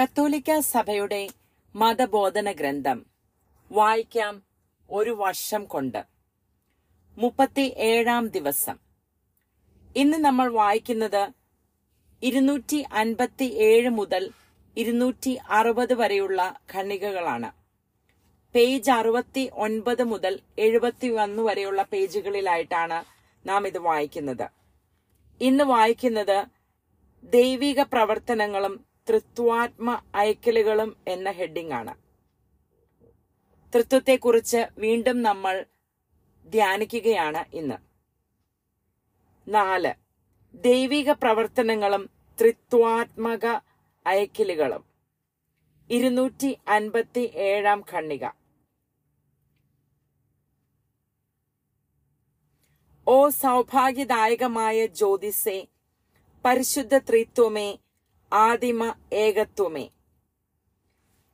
കത്തോലിക്ക സഭയുടെ മതബോധന ഗ്രന്ഥം വായിക്കാം ഒരു വർഷം കൊണ്ട്. മുപ്പത്തി ഏഴാം ദിവസം. ഇന്ന് നമ്മൾ വായിക്കുന്നത് ഇരുന്നൂറ്റി അൻപത്തി ഏഴ് മുതൽ ഇരുന്നൂറ്റി അറുപത് വരെയുള്ള ഖണ്ഡികകളാണ്. പേജ് അറുപത്തി ഒൻപത് മുതൽ എഴുപത്തി ഒന്ന് വരെയുള്ള പേജുകളിലായിട്ടാണ് നാം ഇത് വായിക്കുന്നത്. ഇന്ന് വായിക്കുന്നത് ദൈവിക പ്രവർത്തനങ്ങളും തൃത്വാത്മ അയക്കലുകളും എന്ന ഹെഡിംഗ് ആണ്. തൃത്വത്തെക്കുറിച്ച് വീണ്ടും നമ്മൾ ധ്യാനിക്കുകയാണ് ഇന്ന്. നാല് ദൈവിക പ്രവർത്തനങ്ങളും ത്രിത്വാത്മക അയക്കലുകളും ഇരുന്നൂറ്റി അൻപത്തി ഏഴാം ഖണ്ണിക ഓ സൗഭാഗ്യദായകമായ ജ്യോതിസേ പരിശുദ്ധ ത്രിത്വമേ ആദിമ ഏകത്വമേ.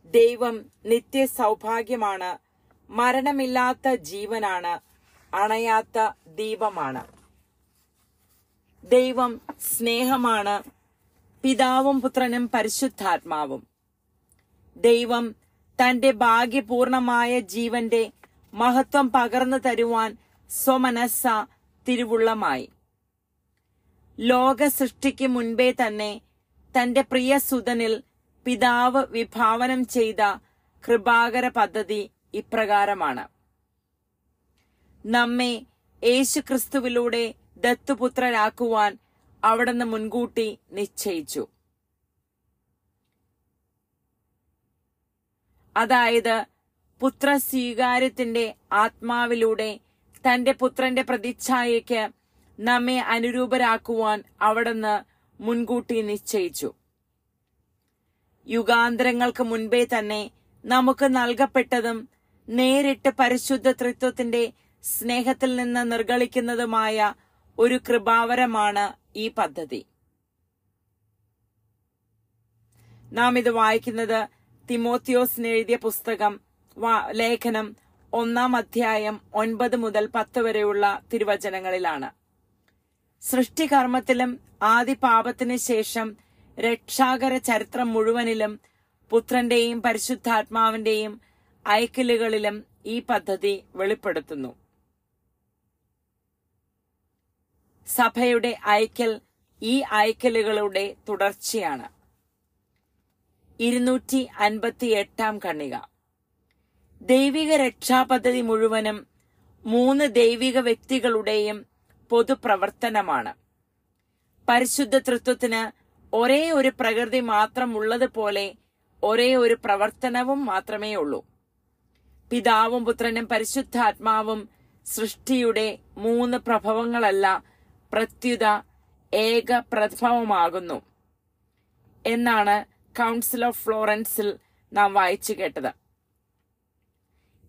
ദൈവം നിത്യ സൗഭാഗ്യമാണ് മരണമില്ലാത്ത ജീവനാണ് അണയാത്ത ദീപമാണ്. ദൈവം സ്നേഹമാണ് പിതാവും പുത്രനും പരിശുദ്ധാത്മാവും. ദൈവം തന്റെ ഭാഗ്യപൂർണമായ ജീവന്റെ മഹത്വം പകർന്നു തരുവാൻ സ്വമനസ്സ തിരുവുള്ളമായി. ലോക സൃഷ്ടിക്ക് മുൻപേ തന്നെ തന്റെ പ്രിയ സുതനിൽ പിതാവ് വിഭാവനം ചെയ്ത കൃപാകര പദ്ധതി ഇപ്രകാരമാണ്. നമ്മെ യേശുക്രിസ്തുവിലൂടെ ദത്തുപുത്രരാക്കുവാൻ അവിടുന്ന് മുൻകൂട്ടി നിശ്ചയിച്ചു. അതായത് പുത്ര സ്വീകാര്യത്തിന്റെ ആത്മാവിലൂടെ തന്റെ പുത്രന്റെ പ്രതിച്ഛായയ്ക്ക് നമ്മെ അനുരൂപരാക്കുവാൻ അവിടുന്ന് മുൻകൂട്ടി നിശ്ചയിച്ചു. യുഗാന്തരങ്ങൾക്ക് മുൻപേ തന്നെ നമുക്ക് നൽകപ്പെട്ടതും നേരിട്ട് പരിശുദ്ധ ത്രിത്വത്തിന്റെ സ്നേഹത്തിൽ നിന്ന് നിർഗളിക്കുന്നതുമായ ഒരു കൃപാവരമാണ് ഈ പദ്ധതി. നാം ഇത് വായിക്കുന്നത് തിമോത്തിയോസിന് എഴുതിയ പുസ്തകം ലേഖനം ഒന്നാം അധ്യായം ഒൻപത് മുതൽ പത്ത് വരെയുള്ള തിരുവചനങ്ങളിലാണ്. സൃഷ്ടികർമ്മത്തിലും ആദി പാപത്തിന് ശേഷം രക്ഷാകര ചരിത്രം മുഴുവനിലും പുത്രന്റെയും പരിശുദ്ധാത്മാവിന്റെയും അയക്കലുകളിലും ഈ പദ്ധതി വെളിപ്പെടുത്തുന്നു. സഭയുടെ അയക്കൽ ഈ അയക്കലുകളുടെ തുടർച്ചയാണ്. ഇരുന്നൂറ്റി അൻപത്തി എട്ടാം കണ്ണിക ദൈവിക രക്ഷാപദ്ധതി മുഴുവനും മൂന്ന് ദൈവിക വ്യക്തികളുടെയും പൊതുപ്രവർത്തനമാണ്. പരിശുദ്ധ തൃത്വത്തിന് ഒരേ ഒരു പ്രകൃതി മാത്രം ഉള്ളതുപോലെ ഒരേ ഒരു പ്രവർത്തനവും മാത്രമേ ഉള്ളൂ. പിതാവും പുത്രനും പരിശുദ്ധാത്മാവും സൃഷ്ടിയുടെ മൂന്ന് പ്രഭവങ്ങളല്ല പ്രത്യുത ഏക പ്രഭവമാകുന്നു എന്നാണ് കൗൺസിൽ ഓഫ് ഫ്ലോറൻസിൽ നാം വായിച്ചു കേട്ടത്.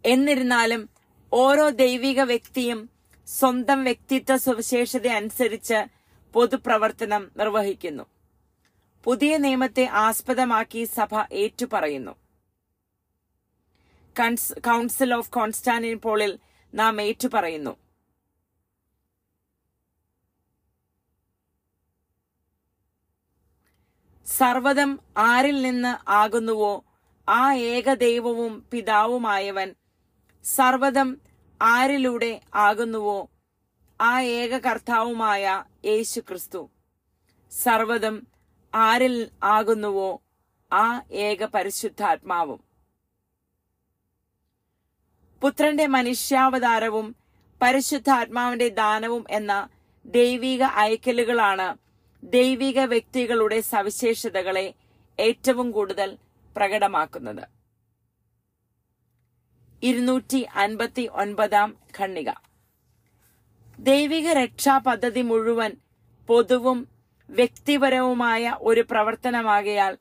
എന്നിരുന്നാലും ഓരോ ദൈവിക വ്യക്തിയും സ്വന്തം വ്യക്തിത്വ സവിശേഷത അനുസരിച്ച് പൊതുപ്രവർത്തനം നിർവഹിക്കുന്നു. പുതിയ നിയമത്തെ ആസ്പദമാക്കി സഭ ഏറ്റുപറയുന്നു. കൺസ്- കൗൺസിൽ ഓഫ് കോൺസ്റ്റാന്റിൻപോളിൽ നാം ഏറ്റുപറയുന്നു. സർവതം ആരിൽ നിന്ന് ആകുന്നുവോ ആ ഏക ദൈവവും പിതാവുമായവൻ സർവതം ആരിലൂടെ ആകുന്നുവോ ആ ഏക കർത്താവുമായ യേശു ക്രിസ്തു സർവതം ആരിൽ ആകുന്നുവോ ആ ഏക പരിശുദ്ധാത്മാവും പുത്രന്റെ മനുഷ്യാവതാരവും പരിശുദ്ധാത്മാവിന്റെ ദാനവും എന്ന ദൈവിക അയക്കലുകളാണ് ദൈവിക വ്യക്തികളുടെ സവിശേഷതകളെ ഏറ്റവും കൂടുതൽ പ്രകടമാക്കുന്നത്. ഇരുന്നൂറ്റി അൻപത്തി ഒൻപതാം ഖണ്ണിക ദൈവിക രക്ഷാ പദ്ധതി മുഴുവൻ പൊതുവും വ്യക്തിപരവുമായ ഒരു പ്രവർത്തനമാകയാൽ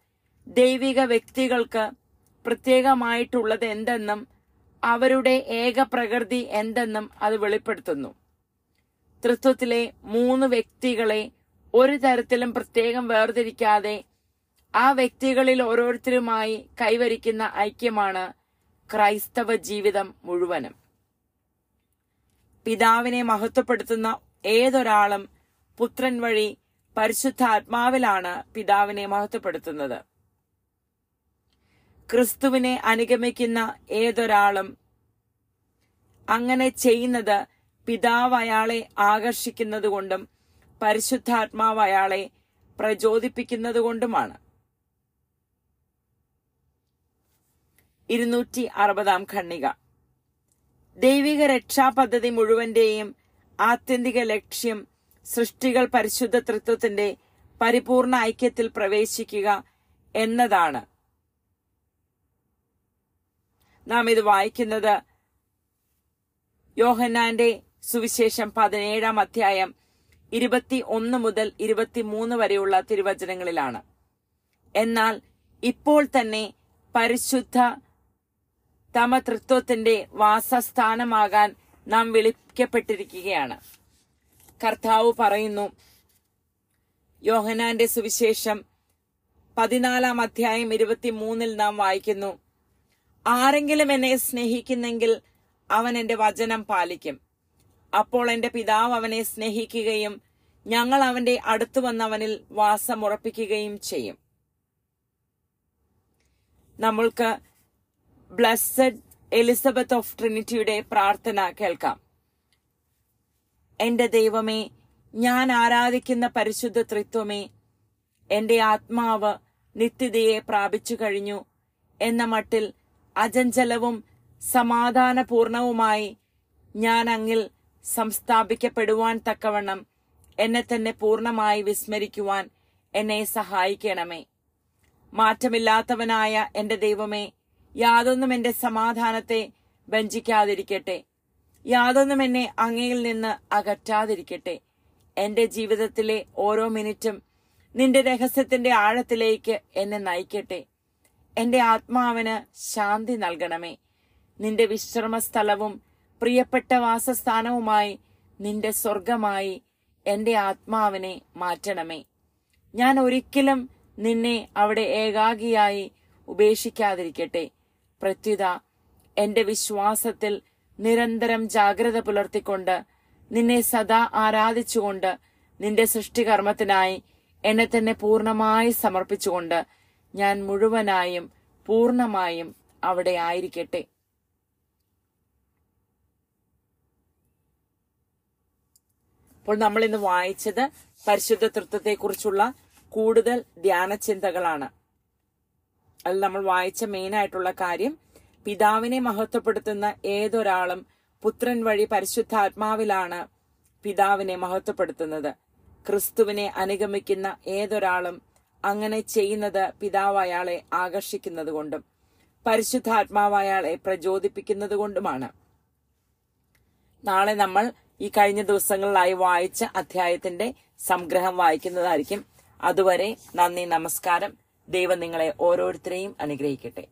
ദൈവിക വ്യക്തികൾക്ക് പ്രത്യേകമായിട്ടുള്ളത് എന്തെന്നും അവരുടെ ഏക പ്രകൃതി എന്തെന്നും അത് വെളിപ്പെടുത്തുന്നു. തൃത്വത്തിലെ മൂന്ന് വ്യക്തികളെ ഒരു തരത്തിലും പ്രത്യേകം വേർതിരിക്കാതെ ആ വ്യക്തികളിൽ ഓരോരുത്തരുമായി കൈവരിക്കുന്ന ഐക്യമാണ് ക്രൈസ്തവ ജീവിതം മുഴുവനും. പിതാവിനെ മഹത്വപ്പെടുത്തുന്ന ഏതൊരാളും പുത്രൻ വഴി പരിശുദ്ധാത്മാവിലാണ് പിതാവിനെ മഹത്വപ്പെടുത്തുന്നത്. ക്രിസ്തുവിനെ അനുഗമിക്കുന്ന ഏതൊരാളും അങ്ങനെ ചെയ്യുന്നത് പിതാവ് അയാളെ ആകർഷിക്കുന്നതുകൊണ്ടും പരിശുദ്ധാത്മാവ് അയാളെ പ്രചോദിപ്പിക്കുന്നതുകൊണ്ടുമാണ്. ഇരുന്നൂറ്റി അറുപതാം ഖണ്ണിക ദൈവിക രക്ഷാപദ്ധതി മുഴുവന്റെയും ആത്യന്തിക ലക്ഷ്യം സൃഷ്ടികൾ പരിശുദ്ധ തൃത്വത്തിന്റെ പരിപൂർണ ഐക്യത്തിൽ പ്രവേശിക്കുക എന്നതാണ്. നാം ഇത് വായിക്കുന്നത് യോഹന്നാന്റെ സുവിശേഷം പതിനേഴാം അധ്യായം ഇരുപത്തി ഒന്ന് മുതൽ ഇരുപത്തിമൂന്ന് വരെയുള്ള തിരുവചനങ്ങളിലാണ്. എന്നാൽ ഇപ്പോൾ തന്നെ പരിശുദ്ധ തമതൃത്വത്തിന്റെ വാസസ്ഥാനമാകാൻ നാം വിളിക്കപ്പെട്ടിരിക്കുകയാണ്. കർത്താവ് പറയുന്നു യോഹനാന്റെ സുവിശേഷം പതിനാലാം അധ്യായം ഇരുപത്തിമൂന്നിൽ നാം വായിക്കുന്നു ആരെങ്കിലും എന്നെ സ്നേഹിക്കുന്നെങ്കിൽ അവൻ എന്റെ വചനം പാലിക്കും. അപ്പോൾ എന്റെ പിതാവ് അവനെ സ്നേഹിക്കുകയും ഞങ്ങൾ അവന്റെ അടുത്തു വന്നവനിൽ വാസമുറപ്പിക്കുകയും ചെയ്യും. നമ്മൾക്ക് ബ്ലസ്സഡ് എലിസബത്ത് ഓഫ് ട്രിനിറ്റിയുടെ പ്രാർത്ഥന കേൾക്കാം. എന്റെ ദൈവമേ ഞാൻ ആരാധിക്കുന്ന പരിശുദ്ധ ത്രിത്വമേ എന്റെ ആത്മാവ് നിത്യതയെ പ്രാപിച്ചു കഴിഞ്ഞു. എന്ന മട്ടിൽ അജഞ്ചലവും സമാധാനപൂർണവുമായി ഞാൻ അങ്ങിൽ സംസ്ഥാപിക്കപ്പെടുവാൻ തക്കവണ്ണം എന്നെ തന്നെ പൂർണമായി വിസ്മരിക്കുവാൻ എന്നെ സഹായിക്കണമേ. മാറ്റമില്ലാത്തവനായ എന്റെ ദൈവമേ യാതൊന്നും എന്റെ സമാധാനത്തെ വഞ്ചിക്കാതിരിക്കട്ടെ. യാതൊന്നും എന്നെ അങ്ങയിൽ നിന്ന് അകറ്റാതിരിക്കട്ടെ. എന്റെ ജീവിതത്തിലെ ഓരോ മിനിറ്റും നിന്റെ രഹസ്യത്തിന്റെ ആഴത്തിലേക്ക് എന്നെ നയിക്കട്ടെ. എന്റെ ആത്മാവിന് ശാന്തി നൽകണമേ. നിന്റെ വിശ്രമസ്ഥലവും പ്രിയപ്പെട്ട വാസസ്ഥാനവുമായി നിന്റെ സ്വർഗമായി എന്റെ ആത്മാവിനെ മാറ്റണമേ. ഞാൻ ഒരിക്കലും നിന്നെ അവിടെ ഏകാഗിയായി ഉപേക്ഷിക്കാതിരിക്കട്ടെ. പ്രത്യുത എന്റെ വിശ്വാസത്തിൽ നിരന്തരം ജാഗ്രത പുലർത്തിക്കൊണ്ട് നിന്നെ സദാ ആരാധിച്ചുകൊണ്ട് നിന്റെ സൃഷ്ടികർമ്മത്തിനായി എന്നെ തന്നെ പൂർണമായി സമർപ്പിച്ചുകൊണ്ട് ഞാൻ മുഴുവനായും പൂർണമായും അവിടെ ആയിരിക്കട്ടെ. അപ്പോൾ നമ്മൾ ഇന്ന് വായിച്ചത് പരിശുദ്ധ തൃത്വത്തെക്കുറിച്ചുള്ള കൂടുതൽ ധ്യാന ചിന്തകളാണ് അതിൽ നമ്മൾ വായിച്ച മെയിൻ ആയിട്ടുള്ള കാര്യം പിതാവിനെ മഹത്വപ്പെടുത്തുന്ന ഏതൊരാളും പുത്രൻ വഴി പരിശുദ്ധാത്മാവിലാണ് പിതാവിനെ മഹത്വപ്പെടുത്തുന്നത്. ക്രിസ്തുവിനെ അനുഗമിക്കുന്ന ഏതൊരാളും അങ്ങനെ ചെയ്യുന്നത് പിതാവ് അയാളെ ആകർഷിക്കുന്നത് കൊണ്ടും പരിശുദ്ധാത്മാവ് അയാളെ പ്രചോദിപ്പിക്കുന്നത് കൊണ്ടുമാണ്. നാളെ നമ്മൾ ഈ കഴിഞ്ഞ ദിവസങ്ങളിലായി വായിച്ച അധ്യായത്തിന്റെ സംഗ്രഹം വായിക്കുന്നതായിരിക്കും. അതുവരെ നന്ദി നമസ്കാരം. ദൈവം നിങ്ങളെ ഓരോരുത്തരെയും അനുഗ്രഹിക്കട്ടെ.